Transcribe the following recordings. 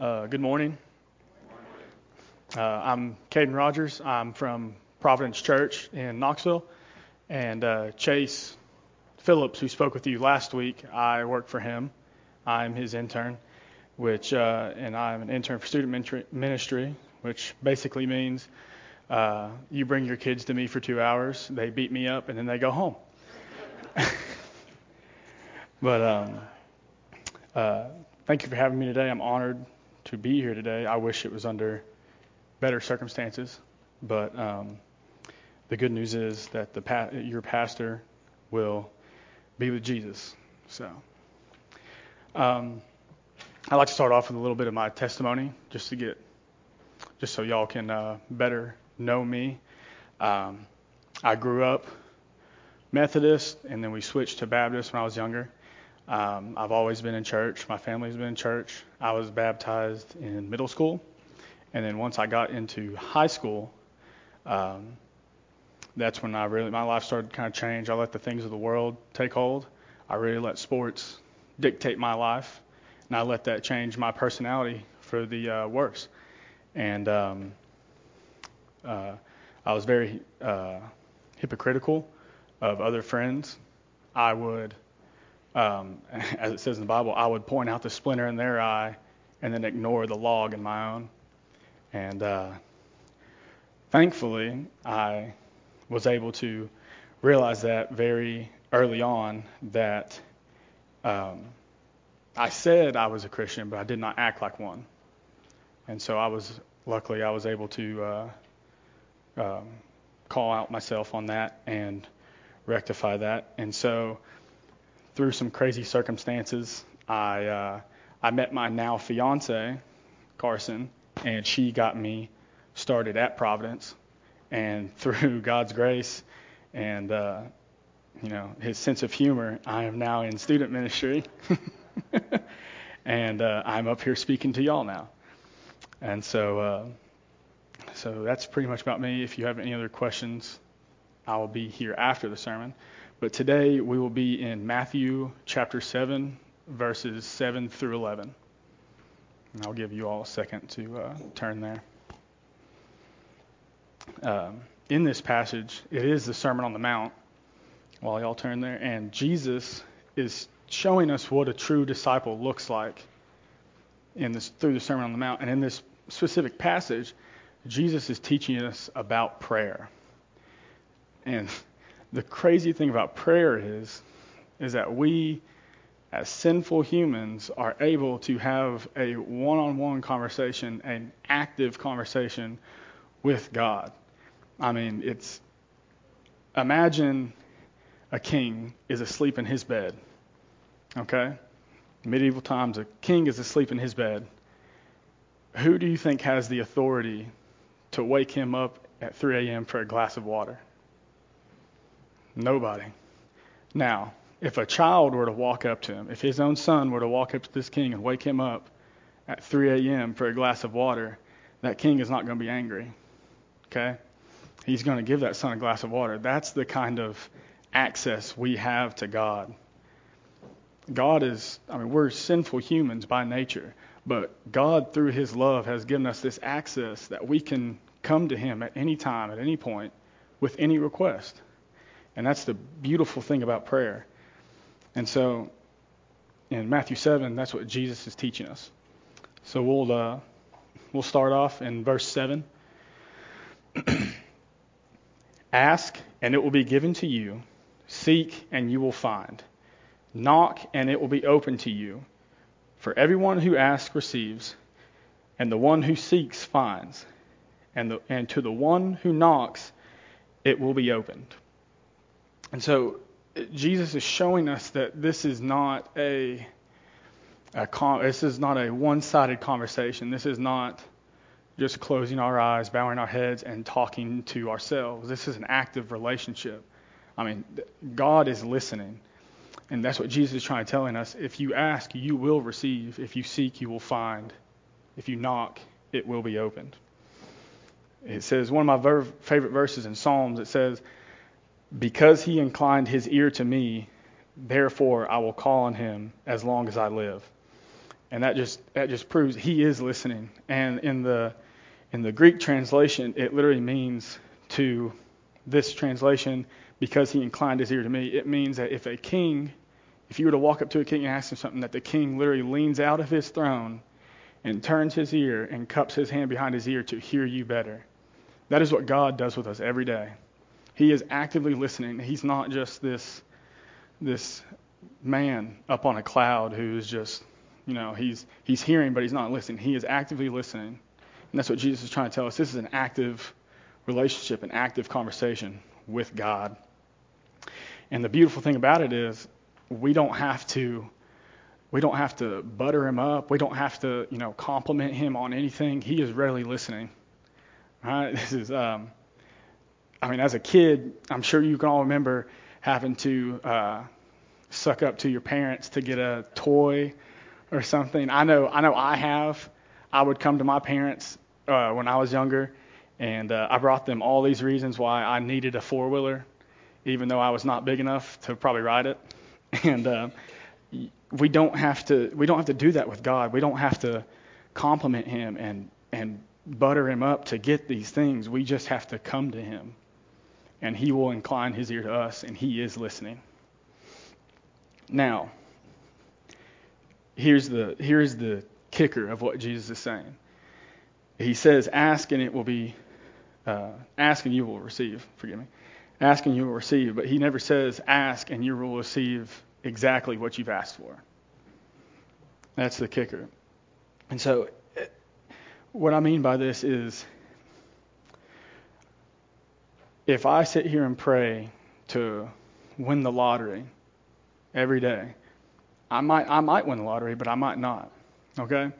Uh, good morning. Uh, I'm Caden Rogers. I'm from Providence Church in Knoxville. And uh, Chase Phillips, who spoke with you last week, I work for him. I'm his intern, which, uh, and I'm an intern for student ministry, which basically means uh, you bring your kids to me for two hours, they beat me up, and then they go home. but um, uh, thank you for having me today. I'm honored to be here today. I wish it was under better circumstances, but um, the good news is that the pa- your pastor will be with Jesus. So, um, I'd like to start off with a little bit of my testimony, just to get, just so y'all can uh, better know me. Um, I grew up Methodist, and then we switched to Baptist when I was younger. Um, I've always been in church. My family's been in church. I was baptized in middle school, and then once I got into high school, um, that's when I really my life started to kind of change. I let the things of the world take hold. I really let sports dictate my life, and I let that change my personality for the uh, worse. And um, uh, I was very uh, hypocritical of other friends. I would, um, as it says in the Bible, I would point out the splinter in their eye and then ignore the log in my own. And uh, thankfully, I was able to realize that very early on that um, I said I was a Christian, but I did not act like one. And so I was, luckily, I was able to uh, um, call out myself on that and rectify that. And so, through some crazy circumstances, I uh, I met my now fiance, Carson, and she got me started at Providence and through God's grace and uh, you know His sense of humor, I am now in student ministry, and uh, I'm up here speaking to y'all now. And so, uh, so that's pretty much about me. If you have any other questions, I will be here after the sermon. But today we will be in Matthew chapter 7, verses 7 through 11. And I'll give you all a second to uh, turn there um, in this passage, it is the Sermon on the Mount. While y'all turn there, and Jesus is showing us what a true disciple looks like in this through the Sermon on the Mount. And in this specific passage, Jesus is teaching us about prayer. And the crazy thing about prayer is, is that we, as sinful humans, are able to have a one-on-one conversation, an active conversation with God. I mean, it's imagine a king is asleep in his bed. Okay? Medieval times, a king is asleep in his bed. Who do you think has the authority to wake him up at 3 a.m. for a glass of water? Nobody. Now, if a child were to walk up to him, if his own son were to walk up to this king and wake him up at 3 a.m. for a glass of water, that king is not going to be angry. Okay? He's going to give that son a glass of water. That's the kind of access we have to God. God is, I mean, we're sinful humans by nature, but God, through His love, has given us this access that we can come to Him at any time, at any point, with any request. And that's the beautiful thing about prayer. And so, in Matthew 7, that's what Jesus is teaching us. So we'll uh, we'll start off in verse 7. Ask, and it will be given to you. Seek, and you will find. Knock, and it will be open to you. For everyone who asks receives, and the one who seeks finds, and, the, and to the one who knocks it will be opened. And so uh, Jesus is showing us that this is not a, a this is not a one-sided conversation. This is not just closing our eyes, bowing our heads, and talking to ourselves. This is an active relationship. I mean, God is listening. And that's what Jesus is trying to telling us. If you ask, you will receive. If you seek, you will find. If you knock, it will be opened. It says, one of my ver- favorite verses in Psalms, it says, Because he inclined his ear to me, therefore I will call on him as long as I live. and that just that just proves he is listening. And in the in the Greek translation, it literally means to this translation because he inclined his ear to me. It means that if a king, if you were to walk up to a king and ask him something, that the king literally leans out of his throne and turns his ear and cups his hand behind his ear to hear you better. That is what God does with us every day. He is actively listening. He's not just this this man up on a cloud who's just, you know, he's he's hearing but he's not listening. He is actively listening. And that's what Jesus is trying to tell us. This is an active relationship, an active conversation with God. And the beautiful thing about it is we don't have to we don't have to butter him up. We don't have to, you know, compliment him on anything. He is readily listening. All right? This is um I mean, as a kid, I'm sure you can all remember having to uh, suck up to your parents to get a toy or something. I know, I know, I have. I would come to my parents uh, when I was younger, and uh, I brought them all these reasons why I needed a four wheeler, even though I was not big enough to probably ride it. And uh, we don't have to, we don't have to do that with God. We don't have to compliment Him and and butter Him up to get these things. We just have to come to Him and he will incline his ear to us, and he is listening. Now, here's the here's the kicker of what Jesus is saying. He says, "Ask and it will be, uh, ask and you will receive." Forgive me. Ask and you will receive, but he never says, "Ask and you will receive exactly what you've asked for." That's the kicker. And so, what I mean by this is if I sit here and pray to win the lottery every day, I might I might win the lottery, but I might not. Okay?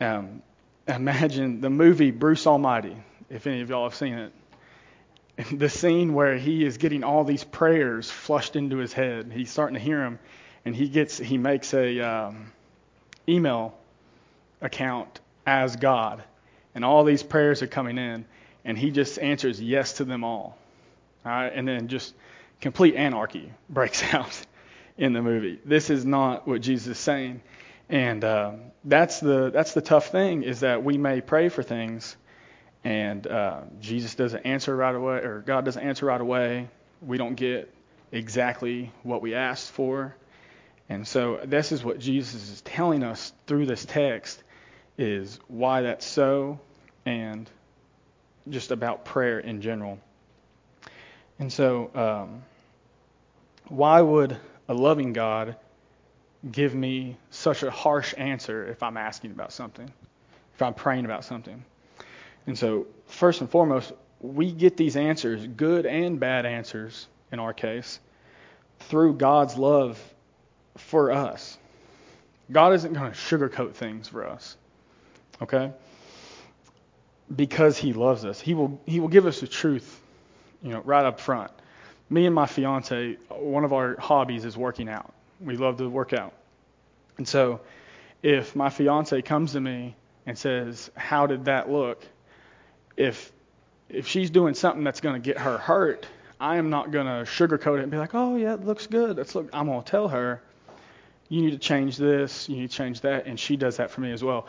Um, imagine the movie Bruce Almighty, if any of y'all have seen it. The scene where he is getting all these prayers flushed into his head. He's starting to hear them, and he gets he makes a um, email account as God, and all these prayers are coming in, and he just answers yes to them all. All right, and then just complete anarchy breaks out in the movie. This is not what Jesus is saying, and uh, that's the that's the tough thing is that we may pray for things, and uh, Jesus doesn't answer right away, or God doesn't answer right away. We don't get exactly what we asked for, and so this is what Jesus is telling us through this text is why that's so, and just about prayer in general. And so, um, why would a loving God give me such a harsh answer if I'm asking about something, if I'm praying about something? And so, first and foremost, we get these answers, good and bad answers in our case, through God's love for us. God isn't going to sugarcoat things for us. Okay? Because he loves us. He will he will give us the truth you know, right up front. Me and my fiance, one of our hobbies is working out. We love to work out. And so if my fiance comes to me and says, "How did that look?" if if she's doing something that's going to get her hurt, I am not going to sugarcoat it and be like, "Oh yeah, it looks good." That's look. I'm going to tell her, "You need to change this. You need to change that," and she does that for me as well.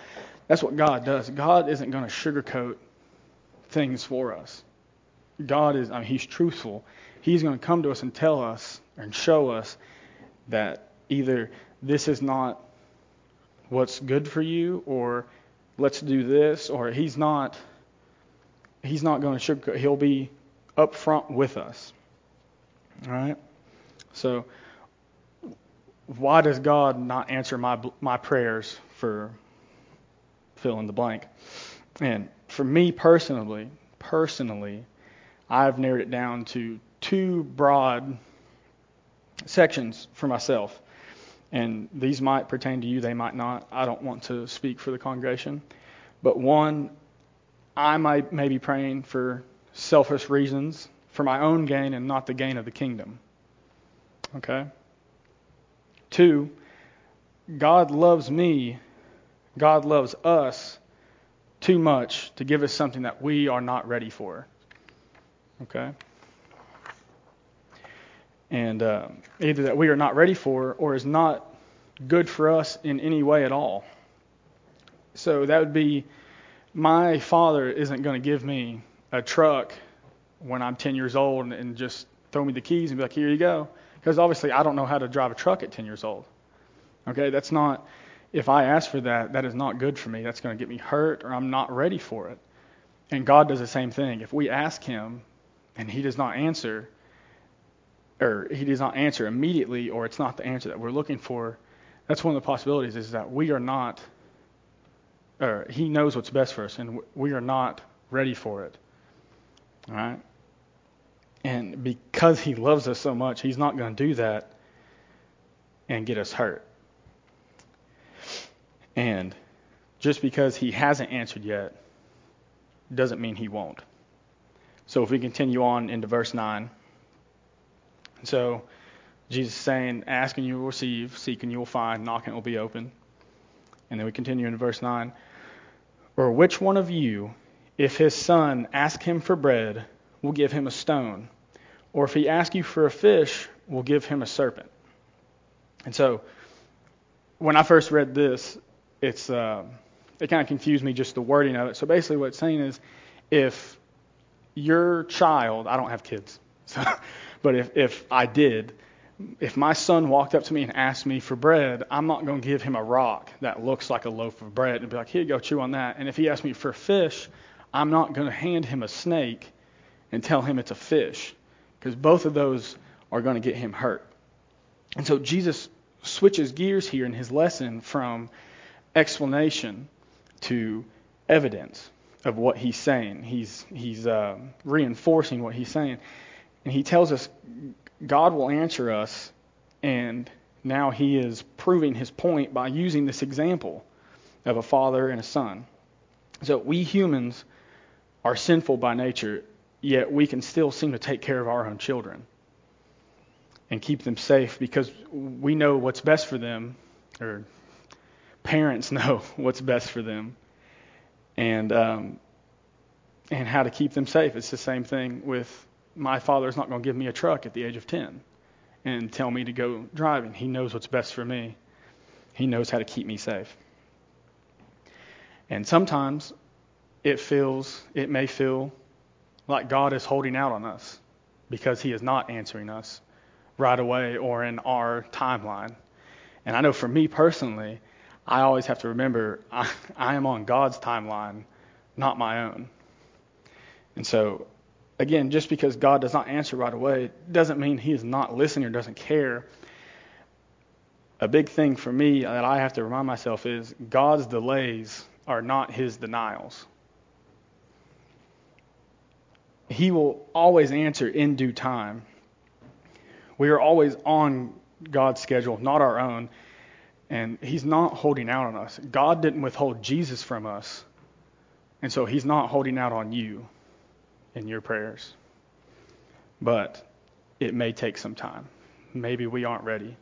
That's what God does. God isn't going to sugarcoat things for us. God is, I mean, He's truthful. He's going to come to us and tell us and show us that either this is not what's good for you or let's do this or He's not. He's not going to sugarcoat. He'll be upfront with us. All right? So, why does God not answer my my prayers for fill in the blank? And for me personally, personally, I've narrowed it down to two broad sections for myself. And these might pertain to you, they might not. I don't want to speak for the congregation. But one, I might may be praying for selfish reasons, for my own gain and not the gain of the kingdom. Okay? Two, God loves me, God loves us too much to give us something that we are not ready for. Okay? And uh, either that we are not ready for or is not good for us in any way at all. So that would be my father isn't going to give me a truck when I'm 10 years old and, and just throw me the keys and be like, here you go. Because obviously I don't know how to drive a truck at 10 years old. Okay, that's not, if I ask for that, that is not good for me. That's going to get me hurt or I'm not ready for it. And God does the same thing. If we ask Him and He does not answer, or He does not answer immediately, or it's not the answer that we're looking for, that's one of the possibilities is that we are not, or He knows what's best for us, and we are not ready for it. All right? Because He loves us so much, He's not going to do that and get us hurt. And just because He hasn't answered yet doesn't mean He won't. So if we continue on into verse 9. So Jesus is saying, Ask and you will receive, seek and you will find, knock and it will be open. And then we continue in verse 9. Or which one of you, if his son ask him for bread, will give him a stone? Or if he asks you for a fish, we'll give him a serpent? And so, when I first read this, it's uh, it kind of confused me just the wording of it. So basically, what it's saying is, if your child, I don't have kids, so, but if if I did, if my son walked up to me and asked me for bread, I'm not going to give him a rock that looks like a loaf of bread and be like, here go, chew on that. And if he asks me for fish, I'm not going to hand him a snake and tell him it's a fish because both of those are going to get him hurt. And so Jesus switches gears here in his lesson from explanation to evidence of what he's saying. He's, he's uh, reinforcing what he's saying. And he tells us God will answer us, and now he is proving his point by using this example of a father and a son. So we humans are sinful by nature, yet we can still seem to take care of our own children and keep them safe because we know what's best for them, or parents know what's best for them, and um, and how to keep them safe. It's the same thing with my father's not going to give me a truck at the age of 10 and tell me to go driving. He knows what's best for me. He knows how to keep me safe. And sometimes it feels, it may feel like God is holding out on us because He is not answering us right away or in our timeline. And I know for me personally, I always have to remember I, I am on God's timeline, not my own. And so again, just because God does not answer right away doesn't mean He is not listening or doesn't care. A big thing for me that I have to remind myself is God's delays are not His denials. He will always answer in due time. We are always on God's schedule, not our own. And He's not holding out on us. God didn't withhold Jesus from us. And so He's not holding out on you in your prayers. But it may take some time. Maybe we aren't ready.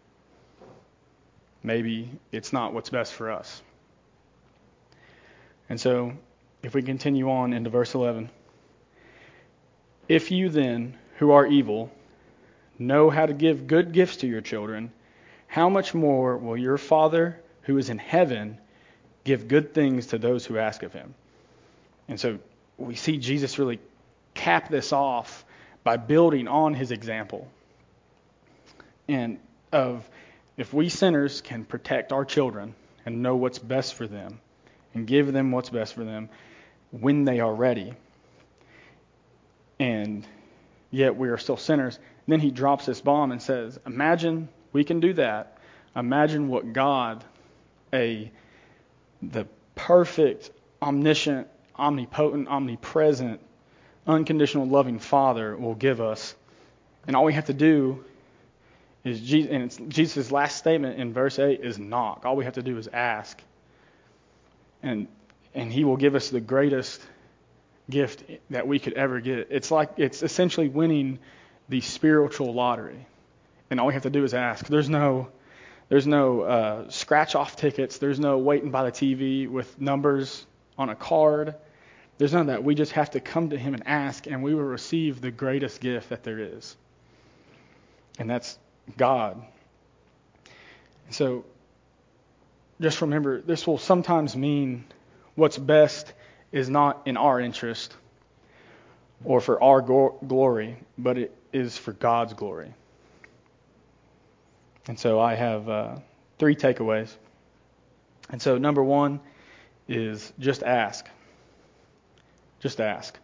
Maybe it's not what's best for us. And so, if we continue on into verse 11, if you then, who are evil, know how to give good gifts to your children, how much more will your Father who is in heaven give good things to those who ask of him? And so we see Jesus really cap this off by building on his example. And of if we sinners can protect our children and know what's best for them and give them what's best for them when they are ready, and yet we are still sinners, then he drops this bomb and says, Imagine we can do that. Imagine what God, a the perfect, omniscient, omnipotent, omnipresent, unconditional loving Father will give us. And all we have to do is Jesus, and it's Jesus' last statement in verse 8 is knock. All we have to do is ask. And and he will give us the greatest gift that we could ever get. It's like it's essentially winning the spiritual lottery. And all we have to do is ask. There's no there's no uh, scratch off tickets. There's no waiting by the TV with numbers on a card. There's none of that. We just have to come to Him and ask, and we will receive the greatest gift that there is. And that's God. So just remember, this will sometimes mean what's best is not in our interest or for our go- glory, but it is for God's glory. And so I have uh, three takeaways. And so, number one is just ask. Just ask.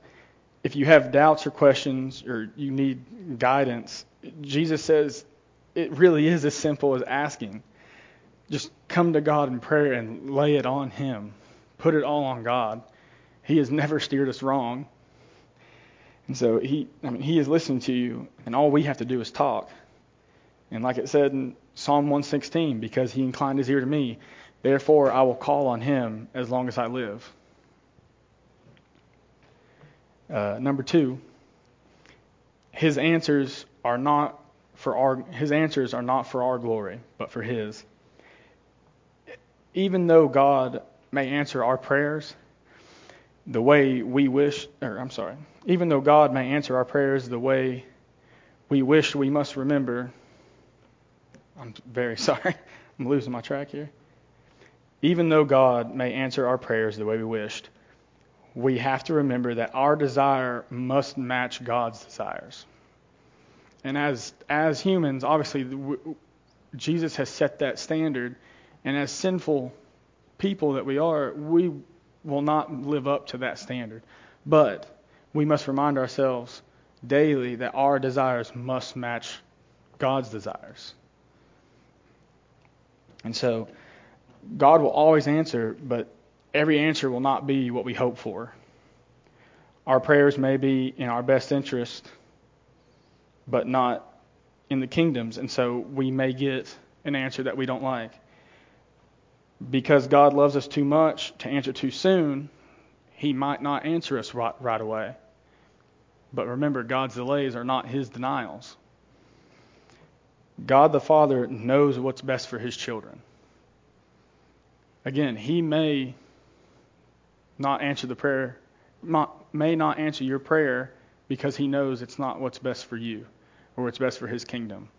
If you have doubts or questions or you need guidance, Jesus says it really is as simple as asking. Just come to God in prayer and lay it on Him. Put it all on God. He has never steered us wrong. And so he I mean he is listening to you and all we have to do is talk. And like it said in Psalm 116, because he inclined his ear to me, therefore I will call on him as long as I live. Uh, number two, his answers are not for our his answers are not for our glory, but for his. Even though God may answer our prayers the way we wish, or I'm sorry, even though God may answer our prayers the way we wish, we must remember I'm very sorry. I'm losing my track here. Even though God may answer our prayers the way we wished, we have to remember that our desire must match God's desires. And as as humans, obviously, Jesus has set that standard, and as sinful people that we are, we will not live up to that standard. But we must remind ourselves daily that our desires must match God's desires. And so God will always answer, but every answer will not be what we hope for. Our prayers may be in our best interest, but not in the kingdom's. And so we may get an answer that we don't like. Because God loves us too much to answer too soon, He might not answer us right, right away. But remember, God's delays are not His denials. God the Father knows what's best for his children. Again, he may not answer the prayer, may not answer your prayer because he knows it's not what's best for you or what's best for his kingdom.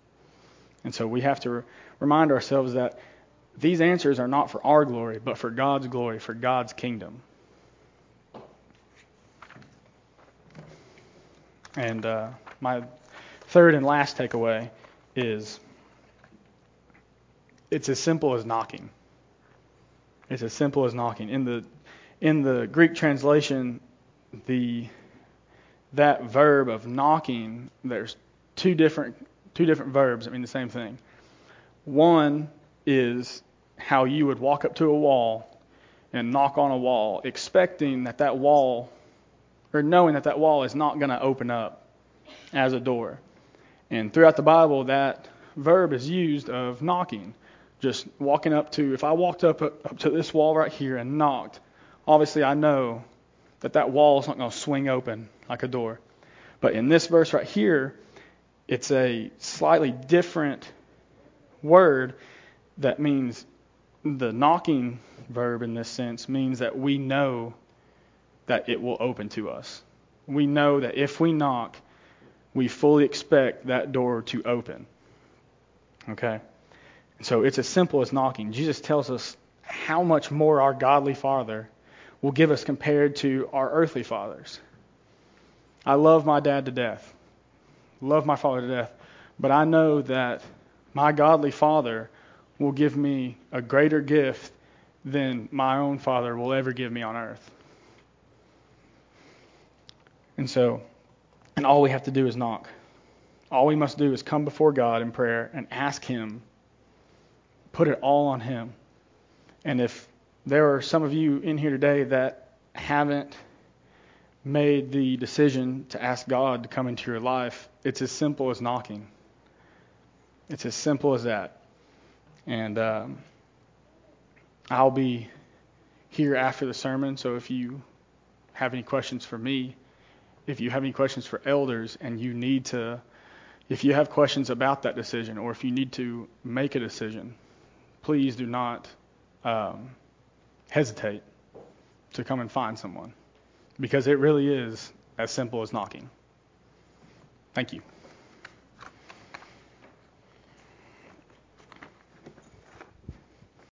And so we have to remind ourselves that these answers are not for our glory, but for God's glory, for God's kingdom. And uh, my third and last takeaway is it's as simple as knocking. It's as simple as knocking. In the in the Greek translation, the that verb of knocking, there's two different two different verbs that mean the same thing. One is how you would walk up to a wall and knock on a wall, expecting that that wall, or knowing that that wall is not going to open up as a door. And throughout the Bible, that verb is used of knocking. Just walking up to, if I walked up, up to this wall right here and knocked, obviously I know that that wall is not going to swing open like a door. But in this verse right here, it's a slightly different word that means the knocking verb in this sense means that we know that it will open to us. We know that if we knock, we fully expect that door to open. Okay? So it's as simple as knocking. Jesus tells us how much more our godly Father will give us compared to our earthly fathers. I love my dad to death, love my father to death, but I know that my godly Father will give me a greater gift than my own Father will ever give me on earth. And so and all we have to do is knock. All we must do is come before God in prayer and ask Him. Put it all on Him. And if there are some of you in here today that haven't made the decision to ask God to come into your life, it's as simple as knocking. It's as simple as that. And um, I'll be here after the sermon, so if you have any questions for me, if you have any questions for elders and you need to, if you have questions about that decision or if you need to make a decision, please do not um, hesitate to come and find someone because it really is as simple as knocking. Thank you.